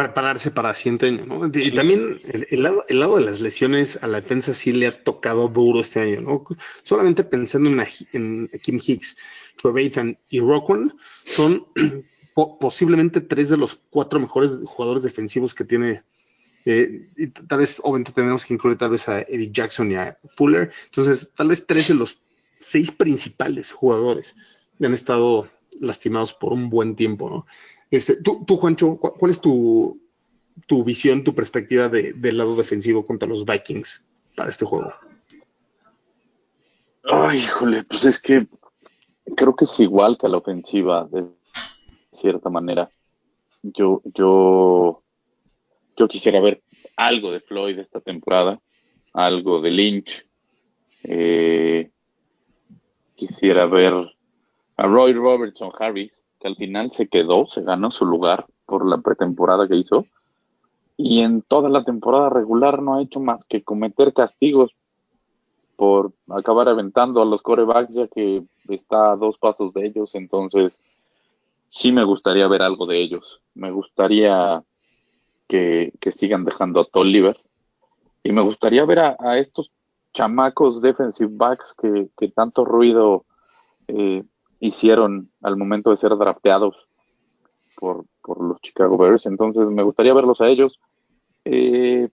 Para pararse para siguiente año, ¿no? Y también el, lado, el lado de las lesiones a la defensa sí le ha tocado duro este año, ¿no? Solamente pensando en, en Kim Hicks, Trevathan y Rockwan, son (clears throat) posiblemente tres de los cuatro mejores jugadores defensivos que tiene. Eh, y tal vez, obviamente, tenemos que incluir tal vez a Eddie Jackson y a Fuller. Entonces, tal vez tres de los seis principales jugadores han estado lastimados por un buen tiempo, ¿no? Este, tú, tú, Juancho, ¿cuál es tu, tu visión, tu perspectiva de, del lado defensivo contra los Vikings para este juego? Ay, híjole, pues es que creo que es igual que la ofensiva, de cierta manera. Yo, yo, yo quisiera ver algo de Floyd esta temporada, algo de Lynch. Eh, quisiera ver a Roy Robertson Harris, que al final se quedó, se ganó su lugar por la pretemporada que hizo. Y en toda la temporada regular no ha hecho más que cometer castigos por acabar aventando a los corebacks, ya que está a dos pasos de ellos. Entonces, sí me gustaría ver algo de ellos. Me gustaría que, sigan dejando a Tolliver. Y me gustaría ver a, estos chamacos defensive backs que, que tanto ruido eh, hicieron al momento de ser drafteados por, por los Chicago Bears. Entonces me gustaría verlos a ellos. Eh,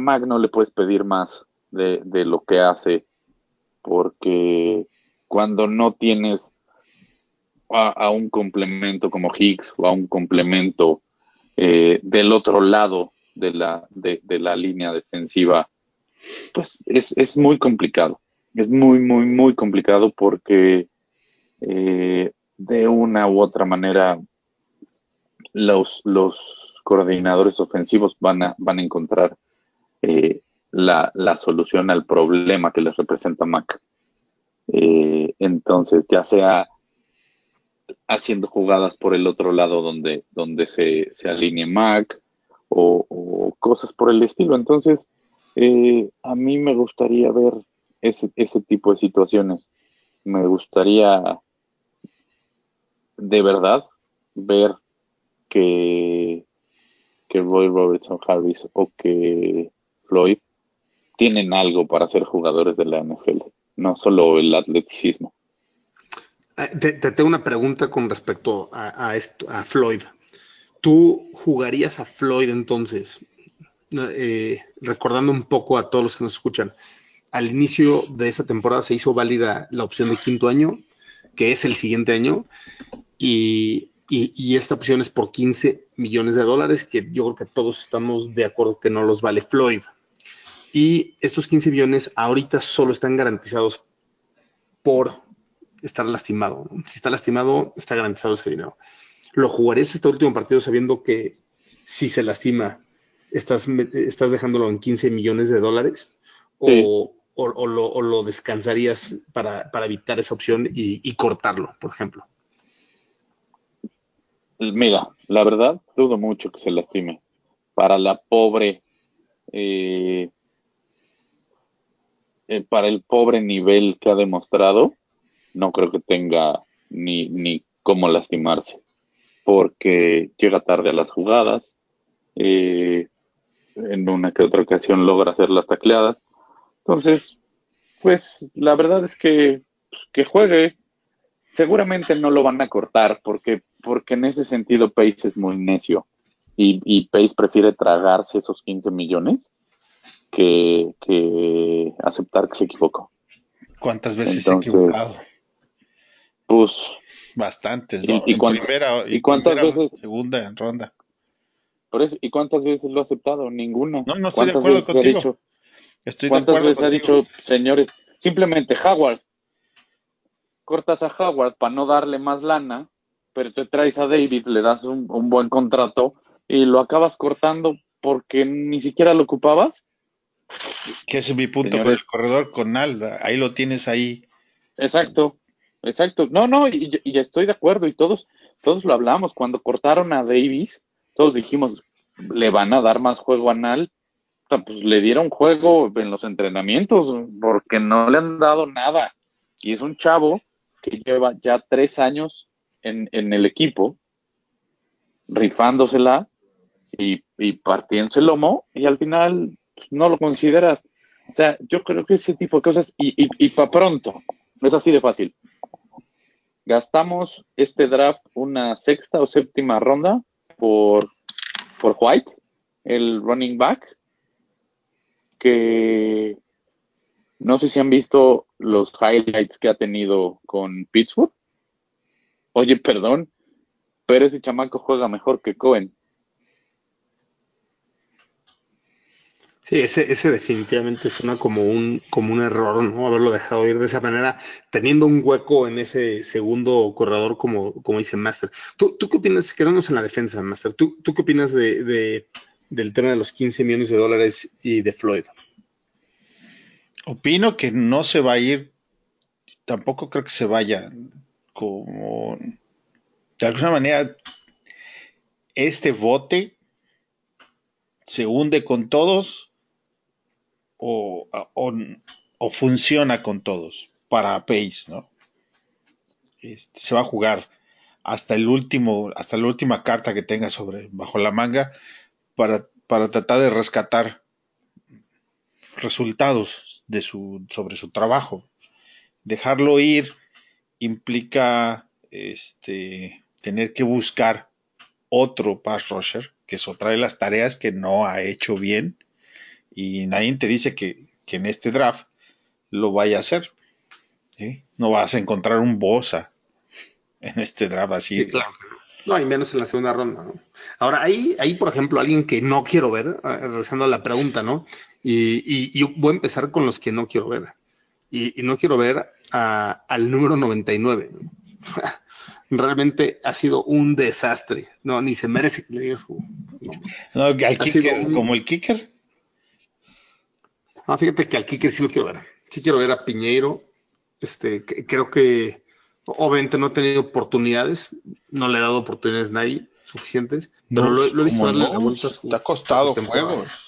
Mac no le puedes pedir más de, de, lo que hace porque cuando no tienes a, un complemento como Higgs o a un complemento eh, del otro lado de la, de la línea defensiva, pues es, es muy complicado. Es muy, muy, muy complicado porque eh, de una u otra manera los, coordinadores ofensivos van a, van a encontrar eh, la, la, solución al problema que les representa Mac. Eh, entonces, ya sea haciendo jugadas por el otro lado donde, donde se, alinee Mac o, cosas por el estilo. Entonces, a mí me gustaría ver ese, ese tipo de situaciones. Me gustaría de verdad ver que, que Roy Robertson Harris o que Floyd tienen algo para ser jugadores de la NFL, no solo el atleticismo. Eh, te, tengo una pregunta con respecto a, esto, a Floyd. ¿Tú jugarías a Floyd entonces? Eh, recordando un poco a todos los que nos escuchan, al inicio de esa temporada se hizo válida la opción de quinto año, que es el siguiente año, y, esta opción es por 15 millones de dólares, que yo creo que todos estamos de acuerdo que no los vale Floyd. Y estos 15 millones ahorita solo están garantizados por estar lastimado. Si está lastimado, está garantizado ese dinero. ¿Lo jugarías este último partido sabiendo que si se lastima, estás, estás dejándolo en 15 millones de dólares? ¿O, lo, descansarías para, evitar esa opción y cortarlo, por ejemplo? Mira, la verdad, dudo mucho que se lastime. Para la pobre, eh, eh, para el pobre nivel que ha demostrado, no creo que tenga ni, ni cómo lastimarse, porque llega tarde a las jugadas, eh, en una que otra ocasión logra hacer las tacleadas. Entonces, pues la verdad es que, pues, que juegue. Seguramente no lo van a cortar porque, porque en ese sentido Pace es muy necio y, y Pace prefiere tragarse esos 15 millones que, que aceptar que se equivocó. ¿Cuántas veces se ha equivocado? Pues bastantes, ¿Y- ¿no? y En cuán- primera, y cuántas primera, veces? segunda ronda. por eso, ¿y cuántas veces lo ha aceptado? Ninguna. No, no estoy de ¿Cuántas acuerdo veces ha contigo. dicho, Estoy de ¿Cuántas acuerdo veces ha dicho, señores, simplemente Howard, cortas a Howard para no darle más lana, pero te traes a David, le das un, un buen contrato y lo acabas cortando porque ni siquiera lo ocupabas? Que ese es mi punto Señores. con el corredor con Alba. Ahí lo tienes ahí. Exacto, exacto. No, no, y, y estoy de acuerdo y todos, todos lo hablamos. Cuando cortaron a Davis, todos dijimos, le van a dar más juego a Nal. Pues le dieron juego en los entrenamientos porque no le han dado nada. Y es un chavo que lleva ya tres años en, el equipo, rifándosela y, partiéndose el lomo, y al final pues, no lo consideras. O sea, yo creo que ese tipo de cosas, y para pronto, es así de fácil. Gastamos este draft una sexta o séptima ronda por, por White, el running back, que no sé si han visto los highlights que ha tenido con Pittsburgh. Oye, perdón, pero ese chamaco juega mejor que Cohen. Sí, ese, ese definitivamente suena como un, como un error, ¿no? Haberlo dejado ir de esa manera, teniendo un hueco en ese segundo corredor, como, como dice Master. ¿Tú, ¿Tú qué opinas? Quedándonos en la defensa, Master. ¿Tú, tú qué opinas de, de- del tema de los 15 millones de dólares y de Floyd? Opino que no se va a ir, tampoco creo que se vaya como de alguna manera este bote se hunde con todos o, o, funciona con todos para Pace, ¿no? Este, se va a jugar hasta el último, hasta la última carta que tenga sobre bajo la manga para, para tratar de rescatar resultados de su, sobre su trabajo. Dejarlo ir implica este, tener que buscar otro pass rusher, que es otra de las tareas que no ha hecho bien y nadie te dice que, en este draft lo vaya a hacer. No vas a encontrar un Bosa en este draft así. Sí. No, y menos en la segunda ronda. Ahora, ahí, por ejemplo, alguien que no quiero ver, eh, regresando a la pregunta, ¿no? Y, y, y voy a empezar con los que no quiero ver. Y no quiero ver a- al número 99. ¿no? (laughs) Realmente ha sido un desastre. No, ni se merece que le digas. No. No, al Ha kicker, sido un- como el kicker, No, fíjate que al kicker sí lo quiero ver. Sí quiero ver a Piñeiro. Este, que- creo que obviamente no ha tenido oportunidades, no le ha dado oportunidades a nadie suficientes, pero no, lo, lo he visto darle la vuelta su, te ha costado juegos.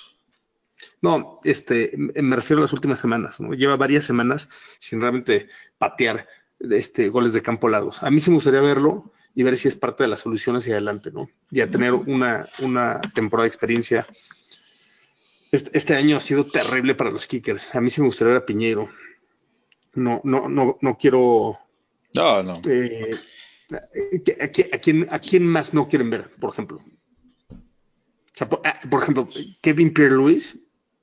No, este, me refiero a las últimas semanas, ¿no? Lleva varias semanas sin realmente patear este, goles de campo largos. A mí sí me gustaría verlo y ver si es parte de las soluciones hacia adelante, ¿no? Ya tener una, una temporada de experiencia. Este, este año ha sido terrible para los kickers. A mí sí me gustaría ver a Piñeiro. No, no, no, no quiero. No, no. eh, ¿a, qui- a quién, ¿A quién más no quieren ver, por ejemplo? O sea, por, ah, por ejemplo, Kevin Pierre-Louis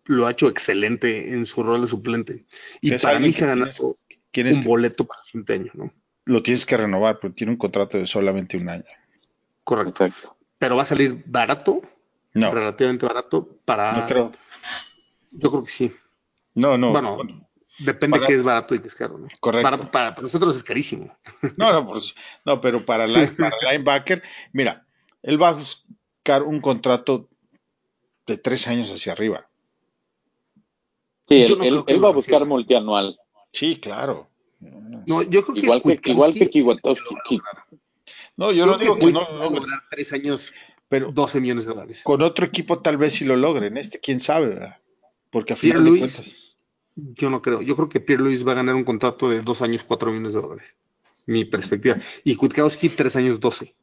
lo ha hecho excelente en su rol de suplente. Y para mí se ha que ganado Tienes un que- boleto para el siguiente año, ¿no? lo tienes que renovar, pero tiene un contrato de solamente un año. Correcto. Exacto. Pero va a salir barato, No, relativamente barato, para. no creo. Yo creo que sí. No, no. Bueno, bueno, Depende para- qué es barato y qué es caro, ¿no? Correcto. Barato para, para nosotros es carísimo. (laughs) No, no, pues, no, pero para, la, para linebacker, mira, él va a buscar un contrato de tres años hacia arriba. Sí, él, no él- creo que él lo va a buscar multianual. Sí, claro. No, yo creo que Igual que, igual que Kiwatowski. No, yo yo no digo que que no lograr tres años, pero 12 millones de dólares. con otro equipo tal vez sí lo logren. Este, quién sabe, ¿verdad? Porque a Pierre final de cuentas. Yo no creo. Yo creo que Pierre Luis va a ganar un contrato de dos años, cuatro millones de dólares. Mi perspectiva. Y Kutkowski, tres años, doce.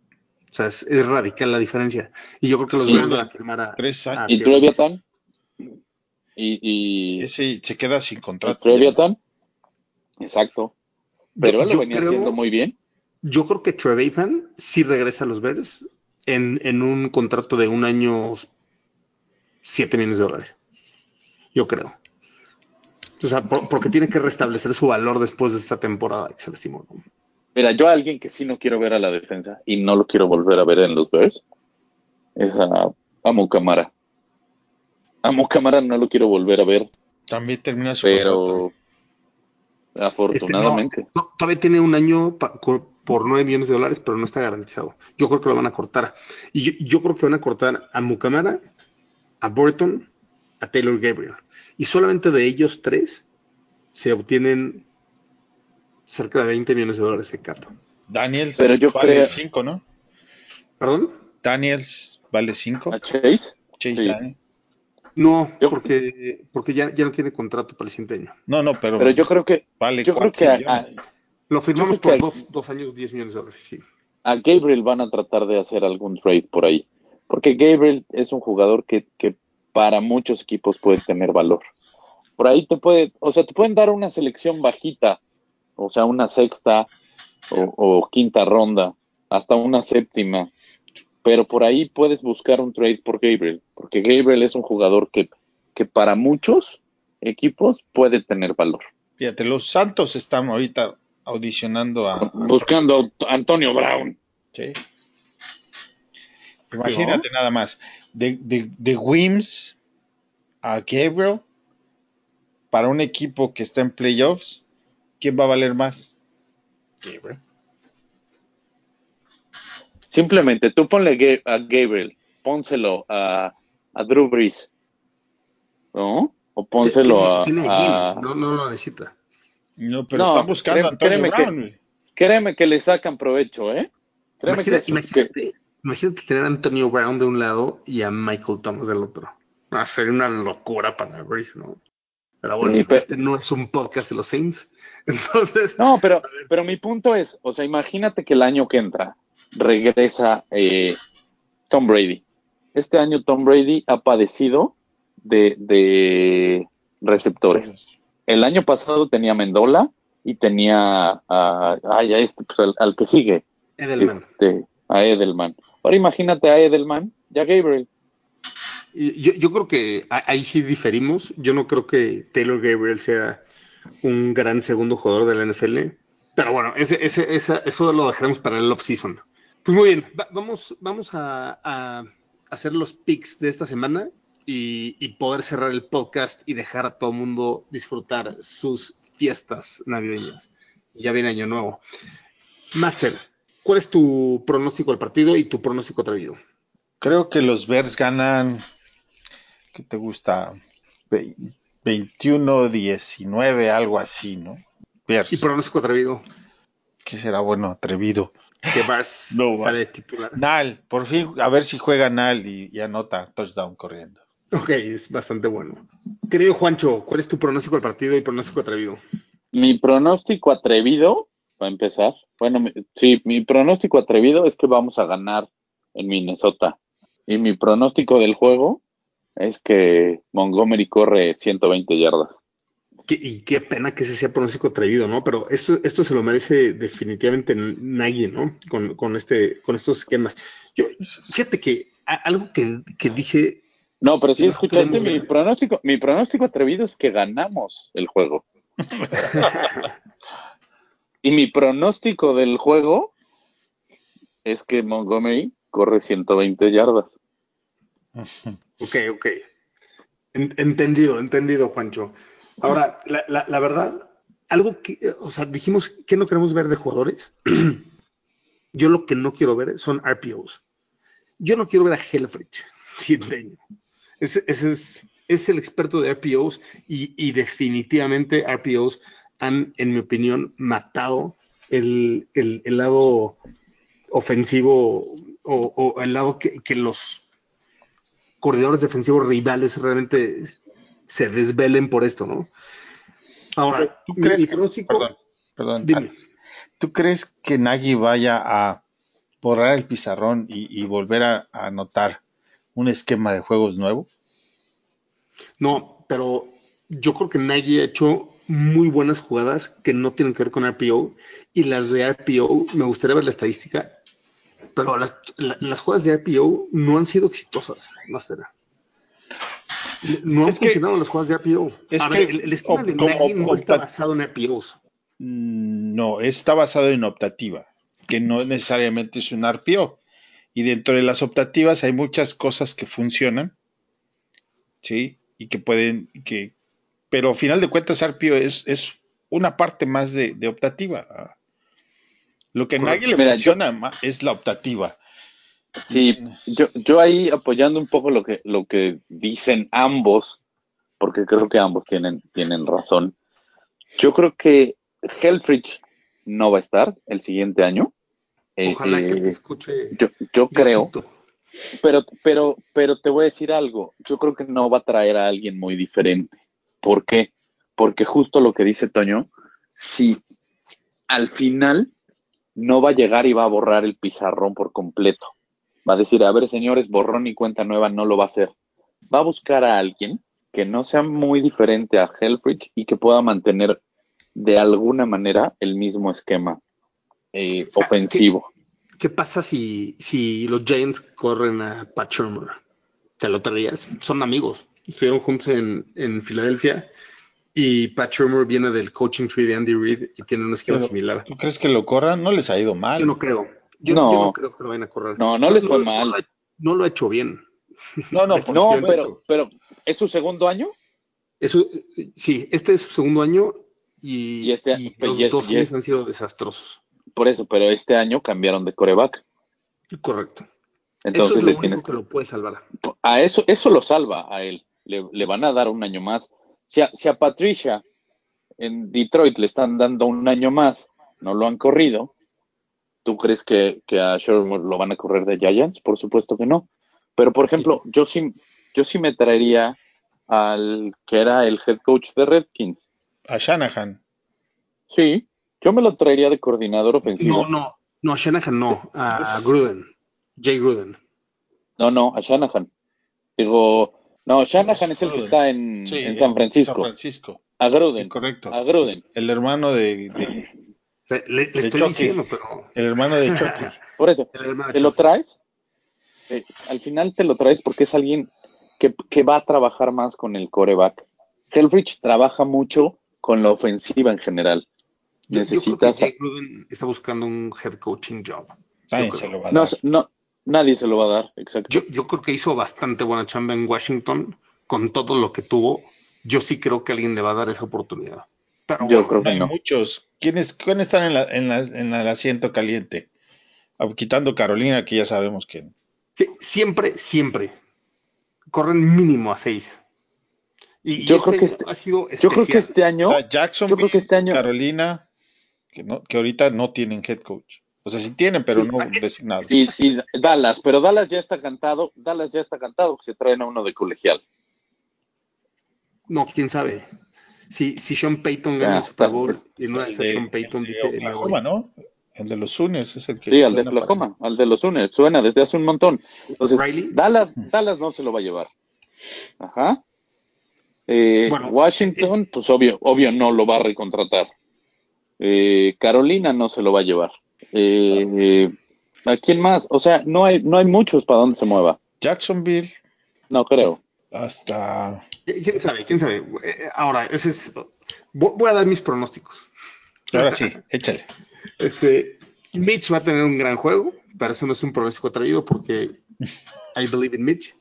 O sea, es, es radical la diferencia. Y yo creo que los Sí. Van a firmar a. Tres años. a ¿Y. Treviatan? ¿Y, y Ese se queda sin contrato. Exacto. Pero Yo- él lo venía creo- haciendo muy bien. Yo creo que Trevathan sí regresa a los Bears en, en un contrato de un año, 7 millones de dólares. Yo creo. O sea, por- porque tiene que restablecer su valor después de esta temporada que se. Mira, yo a alguien que sí no quiero ver a la defensa y no lo quiero volver a ver en los Bears es a, a Mucamara. A Mucamara no lo quiero volver a ver, También termina su contrato. pero afortunadamente. Este, no, no, todavía tiene un año pa- por 9 millones de dólares, pero no está garantizado. Yo creo que lo van a cortar. Y yo, yo creo que van a cortar a Mucamara, a Burton, a Taylor Gabriel. Y solamente de ellos tres se obtienen cerca de 20 millones de dólares de cap. Daniels Pero yo vale creo- 5, ¿no? ¿Perdón? Daniels vale 5. ¿A Chase? Chase sí. No, Yo- porque, porque ya, ya no tiene contrato para el siguiente año. No, no, pero, Pero yo creo que vale yo creo que a, Lo firmamos por dos, dos años, 10 millones de dólares, sí. a Gabriel van a tratar de hacer algún trade por ahí. Porque Gabriel es un jugador que, que para muchos equipos puede tener valor. Por ahí te puede, o sea, te pueden dar una selección bajita, o sea, una sexta o, o quinta ronda, hasta una séptima. Pero por ahí puedes buscar un trade por Gabriel, porque Gabriel es un jugador que, que para muchos equipos puede tener valor. Fíjate, los Santos están ahorita audicionando a. Buscando a Antonio Brown. Sí. Imagínate nada más. De, de, de Wims a Gabriel para un equipo que está en playoffs, ¿quién va a valer más? Gabriel. Simplemente tú ponle a Gabriel, pónselo a, a Drew Brees, ¿no? O pónselo Tiene- a, tiene a- Gil, no, no lo necesita. No, pero No, están buscando a Antonio créeme que- Brown. güey. Créeme que le sacan provecho, ¿eh? Créeme Imagina- que, que- imagínate, imagínate tener a Antonio Brown de un lado y a Michael Thomas del otro. Va a ser una locura para Breeze, ¿no? Pero bueno, Sí, este no es un podcast de los Saints. (laughs) Entonces, No, pero, pero mi punto es, o sea, imagínate que el año que entra regresa eh, Tom Brady. Este año Tom Brady ha padecido de, de receptores. El año pasado tenía Mendola y tenía a, ay, a este, pues, al, al que sigue, Edelman. este, a Edelman. Ahora imagínate a Edelman y a Gabriel. Yo, yo creo que ahí sí diferimos. Yo no creo que Taylor Gabriel sea un gran segundo jugador de la NFL. Pero bueno, ese, ese, esa- eso lo dejaremos para el off-season. Pues muy bien, va- vamos, vamos a, a hacer los picks de esta semana y, y poder cerrar el podcast y dejar a todo el mundo disfrutar sus fiestas navideñas. Ya viene Año Nuevo. Master, ¿cuál es tu pronóstico del partido y tu pronóstico atrevido? Creo que los Bears ganan. ¿Qué te gusta? Ve- 21-19, algo así, ¿no? Bears. Y pronóstico atrevido, ¿Qué será bueno? Atrevido. Que Bars (laughs) No, va. sale titular. Nal, por fin, a ver si juega Nal y, y anota touchdown corriendo. Ok, es bastante bueno. Querido Juancho, ¿cuál es tu pronóstico del partido y pronóstico atrevido? Mi pronóstico atrevido, para empezar, bueno, mi- sí, mi pronóstico atrevido es que vamos a ganar en Minnesota. Y mi pronóstico del juego es que Montgomery corre 120 yardas. Qué- y qué pena que ese sea pronóstico atrevido, ¿no? Pero esto, esto se lo merece definitivamente Nagy, ¿no? Con, con, este, con estos esquemas. Yo, fíjate que a- algo que, que dije, No, pero sí No escuchaste mi pronóstico. Mi pronóstico atrevido es que ganamos el juego. (laughs) Y mi pronóstico del juego es que Montgomery corre 120 yardas. ok, ok. En- entendido, entendido, Juancho. Ahora, la, la, la verdad, algo que, o sea, dijimos que no queremos ver de jugadores. (clears throat) Yo lo que no quiero ver son RPOs. Yo no quiero ver a Helfrich, (laughs) cienteño. Ese, ese es, es el experto de RPOs y, y definitivamente RPOs han, en mi opinión, matado el, el- el lado ofensivo o, o el lado que, que los coordinadores defensivos rivales realmente se desvelen por esto, ¿no? Ahora, ¿Tú crees que- pronóstico- Perdón, perdón. Dime. antes. ¿Tú crees que Nagy vaya a borrar el pizarrón y, y volver a, a anotar un esquema de juegos nuevo? No, pero yo creo que Nagy ha hecho muy buenas jugadas que no tienen que ver con RPO y las de RPO, me gustaría ver la estadística, pero las, la- las jugadas de RPO no han sido exitosas, Master. No han Es que- funcionado las jugadas de RPO. es a que ver, el, el esquema de como Nagy no está basado en RPOs. Mm, No, está basado en optativa, que no necesariamente es un RPO. Y dentro de las optativas hay muchas cosas que funcionan, ¿sí? Y que pueden, que, pero al final de cuentas RPO es, es una parte más de, de optativa. Lo que a nadie le Mira, funciona es la optativa. Sí, yo, yo ahí apoyando un poco lo que, lo que dicen ambos, porque creo que ambos tienen, tienen razón. Yo creo que Helfrich no va a estar el siguiente año. Eh, Ojalá que eh, te escuche. yo, yo creo, pero, pero, pero te voy a decir algo. Yo creo que no va a traer a alguien muy diferente. ¿Por qué? Porque justo lo que dice Toño, si al final no va a llegar y va a borrar el pizarrón por completo. Va a decir, a ver, señores, borrón y cuenta nueva no lo va a hacer. Va a buscar a alguien que no sea muy diferente a Helfrich y que pueda mantener de alguna manera el mismo esquema eh, sea, ofensivo. ¿Qué pasa si, si los Giants corren a Pat Shermer? ¿Te lo traías? Son amigos. Estuvieron juntos en, en Filadelfia y Pat Shermer viene del coaching tree de Andy Reid y tiene un esquema Pero, similar. ¿Tú crees que lo corran? No les ha ido mal. Yo no creo. Yo No. yo no creo que lo vayan a correr. No, no les fue mal. lo No lo ha hecho bien. No, no, (laughs) Por No, pero, pero ¿es su segundo año? Eso, sí, este es su segundo año y, Y este- y pues, los y- dos años han sido desastrosos. Por eso, pero este año cambiaron de coreback. Correcto. Entonces eso es le lo tienes único que lo puede salvar. a eso, eso lo salva a él. Le, le van a dar un año más. Si a, si a Patricia en Detroit le están dando un año más, no lo han corrido, ¿tú crees que, que a Sherman lo van a correr de Giants? Por supuesto que no. Pero, por ejemplo, yo sí, yo sí me traería al que era el head coach de Redskins. a Shanahan. Sí, yo me lo traería de coordinador ofensivo. No, no, no, a Shanahan no, a Pues- Gruden, Jay Gruden. No, no, a Shanahan. Digo, no, Shanahan es el que está en, Sí, en San Francisco. San Francisco. A Gruden. Sí, correcto. A Gruden. El hermano de, de- Le, estoy Chucky. diciendo, pero el hermano de (laughs) Chucky. Por eso, el hermano de ¿te lo traes? Eh, al final te lo traes porque es alguien que, que va a trabajar más con el coreback. Helfrich trabaja mucho con la ofensiva en general. Yo, yo creo Necesitas. que Gruden está buscando un head coaching job. Nadie Yo se lo va a no, dar. no, nadie se lo va a dar, exacto. Yo, yo creo que hizo bastante buena chamba en Washington con todo lo que tuvo. Yo sí creo que alguien le va a dar esa oportunidad. Pero Yo bueno, creo No que hay no. muchos. ¿Quiénes, ¿Quiénes están en, la, en, la- en el asiento caliente? Ah, Quitando Carolina, que ya sabemos que. sí, siempre, siempre corren mínimo a seis. Y, y Yo este creo que año este- ha sido Yo creo que especial. este año. O sea, Jackson, yo creo que este año- Carolina, que, no, que ahorita no tienen head coach. O sea, sí tienen, pero Sí, no es- designado. Y, y Dallas, pero Dallas ya está cantado. Dallas ya está cantado que se traen a uno de colegial. No, quién sabe. Si, si Sean Payton gana el Super. Bowl y no El es de- Sean Payton, el de dice. Oklahoma. ¿no? El de los Sooners es el que. Sí, al de Oklahoma, al de los Sooners, suena desde hace un montón. Entonces, Riley. Dallas, Dallas no se lo va a llevar. Ajá. Eh, Bueno, Washington, pues obvio, obvio no lo va a recontratar. Eh, Carolina no se lo va a llevar. Eh, eh, ¿A quién más? O sea, no hay, no hay muchos para donde se mueva. Jacksonville No creo. hasta. ¿Quién sabe? ¿Quién sabe? Eh, Ahora, ese es. Voy a dar mis pronósticos. Ahora sí, échale. Este, Mitch va a tener un gran juego, pero eso no es un pronóstico atrevido porque I believe in Mitch.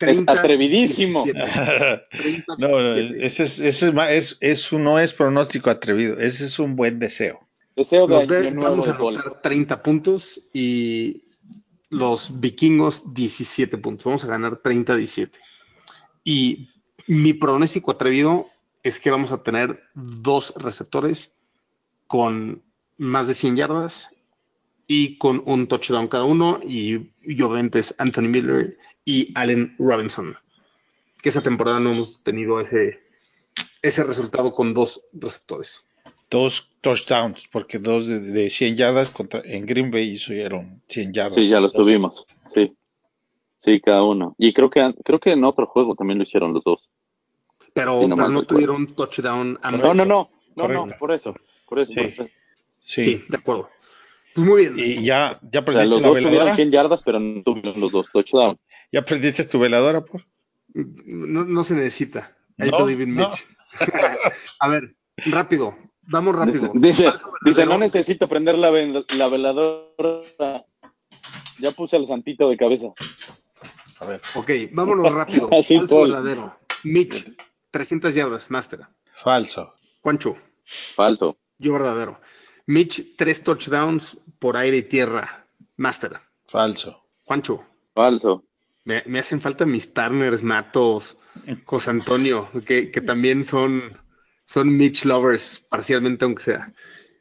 Es atrevidísimo. 17. 30, (laughs) No, no, 17. ese es, ese es, es, es un- no es pronóstico atrevido, ese es un buen deseo. Deseo de Los Bears nuevo vamos a anotar 30 puntos y los vikingos 17 puntos. Vamos a ganar 30-17. Y mi pronóstico atrevido es que vamos a tener dos receptores con más de 100 yardas y con un touchdown cada uno. Y, y obviamente es Anthony Miller y Allen Robinson. Que esa temporada no hemos tenido ese, ese resultado con dos receptores. Dos touchdowns, porque dos de, de 100 yardas contra, en Green Bay hicieron 100 yardas. Sí, ya Dos. tuvimos. Sí. Cada uno. Y creo que creo que en otro juego también lo hicieron los dos. Pero, Sí, no pero no tuvieron touchdown ambos. No, no, no. No, Correcto. no, por eso. Por eso. Sí. por eso. Sí. Sí, de acuerdo. Pues muy bien. Y ya, ya O sea, los la dos veladora. 100 yardas, pero no tuvieron los dos touchdowns. Ya prendiste tu veladora, pues. No, no se necesita. I No, in. Mitch. (laughs) A ver, rápido. Vamos rápido. Dice, dice, no necesito prender la, la veladora. Ya puse el santito de cabeza. A ver. Ok, vámonos (laughs) rápido. Así, Falso Paul. verdadero. Mitch, 300 yardas, Master. Falso. Juancho, Falso. yo verdadero. Mitch, 3 touchdowns por aire y tierra, Master. Falso. Juancho, Falso. me, me hacen falta mis partners, Matos, José Antonio, que, que también son, son Mitch lovers, parcialmente aunque sea.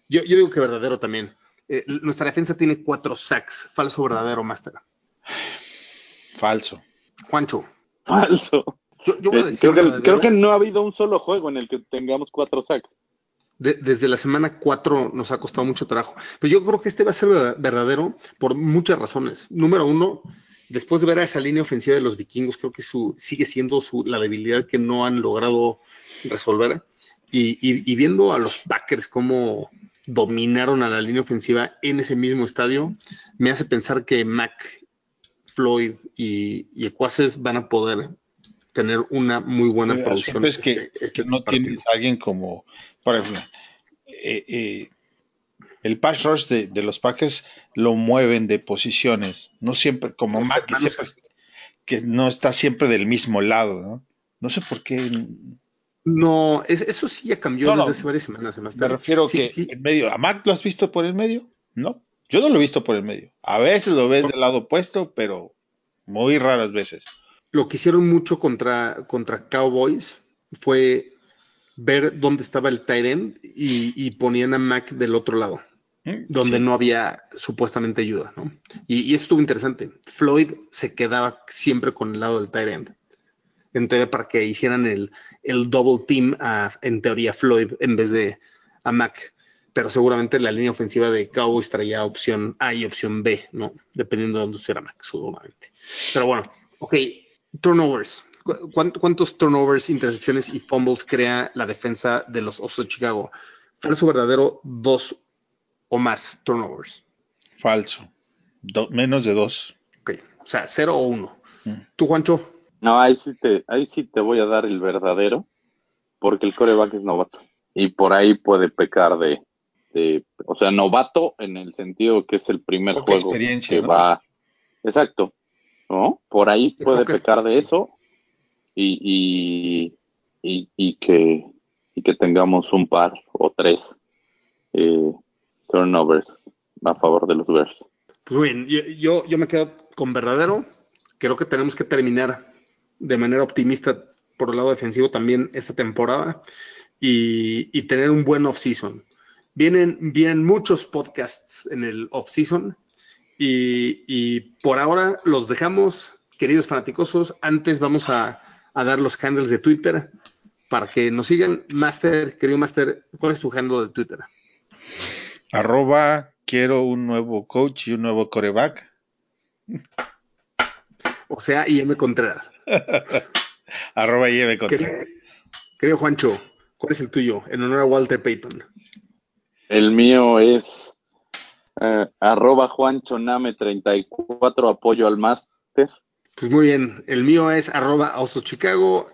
Yo, yo digo que verdadero también. Eh, nuestra defensa tiene cuatro sacks. Falso verdadero, Master. Falso. Juancho, Falso. yo, yo voy a Eh, decir creo, que, verdadero. creo que no ha habido un solo juego en el que tengamos cuatro sacks. De- desde la semana 4 nos ha costado mucho trabajo. Pero yo creo que este va a ser ver- verdadero por muchas razones. Número uno, después de ver a esa línea ofensiva de los vikingos, creo que su, sigue siendo su, la debilidad que no han logrado resolver. Y, y- y viendo a los Packers cómo dominaron a la línea ofensiva en ese mismo estadio, me hace pensar que Mac, Floyd y, y Ecuaces van a poder tener una muy buena producción. es que, este- este no partido. tienes a alguien como, por ejemplo, eh, eh, el pass rush de, de los Packers lo mueven de posiciones, no siempre, como Mac, que, siempre- que no está siempre del mismo lado, ¿no? No sé por qué, No, es- eso sí ya cambió No, no. desde hace varias semanas. me Master. refiero Sí, que sí. en medio, ¿a Mac lo has visto por el medio? No, yo no lo he visto por el medio. A veces lo ves del lado opuesto, pero muy raras veces. Lo que hicieron mucho contra, contra Cowboys fue ver dónde estaba el tight end y, y ponían a Mac del otro lado, ¿Mm? donde Sí. no había supuestamente ayuda, ¿no? Y, y eso estuvo interesante. Floyd se quedaba siempre con el lado del tight end. En teoría, para que hicieran el, el double team a, en teoría, Floyd en vez de a Mac. Pero seguramente la línea ofensiva de Cowboys traía opción A y opción B, ¿no? Dependiendo de dónde estuviera Mac, seguramente. Pero bueno, ok, turnovers. ¿Cu- cuán- ¿Cuántos turnovers, intercepciones y fumbles crea la defensa de los Osos de Chicago? Falso verdadero, dos o más turnovers. Falso. Do- menos de dos. Ok, o sea, cero o uno. Mm. ¿Tú, Juancho? No, ahí sí te, ahí sí te voy a dar el verdadero, porque el coreback es novato. Y por ahí puede pecar de, de- o sea, novato en el sentido que es el primer Poca juego que ¿no? va. Exacto. ¿No? Por ahí De puede poca pecar de eso y, y, y, y que, y que tengamos un par o tres eh, turnovers a favor de los Bears. Pues bien, yo, yo, yo me quedo con verdadero. Creo que tenemos que terminar de manera optimista por el lado defensivo también esta temporada y, y tener un buen off-season. Vienen, vienen muchos podcasts en el off-season y, y por ahora los dejamos, queridos fanaticosos. Antes vamos a, a dar los handles de Twitter para que nos sigan. Master, querido Master, ¿cuál es tu handle de Twitter? Arroba, quiero un nuevo coach y un nuevo coreback. O sea, IM Contreras. (laughs) Arroba lleve Querido, querido Juancho, ¿cuál es el tuyo? En honor a Walter Payton. El mío es eh, arroba juanchoname34, apoyo al máster. Pues muy bien, el mío es arroba Oso Chicago.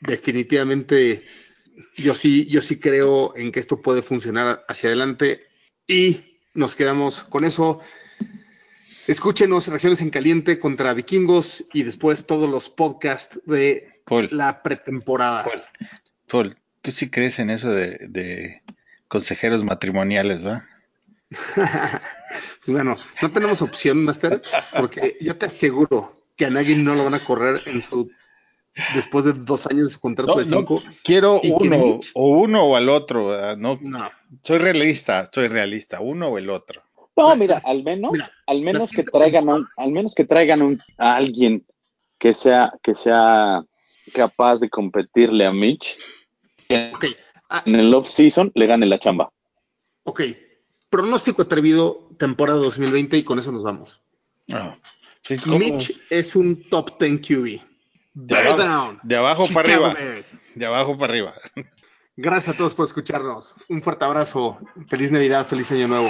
Definitivamente yo sí, yo sí creo en que esto puede funcionar hacia adelante y nos quedamos con eso. Escúchenos reacciones en caliente contra vikingos y después todos los podcasts de Paul, la pretemporada. Paul, Paul, tú sí crees en eso de, de consejeros matrimoniales, ¿verdad? (laughs) Pues bueno, no tenemos opción, Master, porque yo te aseguro que a Nagy no lo van a correr en su después de dos años de su contrato No, de no, cinco. quiero ¿Y que uno, o uno o al otro, ¿verdad? No, No, soy realista, soy realista, uno o el otro. No, mira, al menos, Mira, al menos que traigan a un, al menos que traigan un, a alguien que sea, que sea capaz de competirle a Mitch Ok, ah, en el off-season le gane la chamba. ok. Pronóstico atrevido, temporada 2020 y con eso nos vamos. Ah. Mitch es un top 10 QB. De abajo- down. de abajo para arriba. Bears. De abajo para arriba. Gracias a todos por escucharnos. Un fuerte abrazo. Feliz Navidad, feliz Año Nuevo.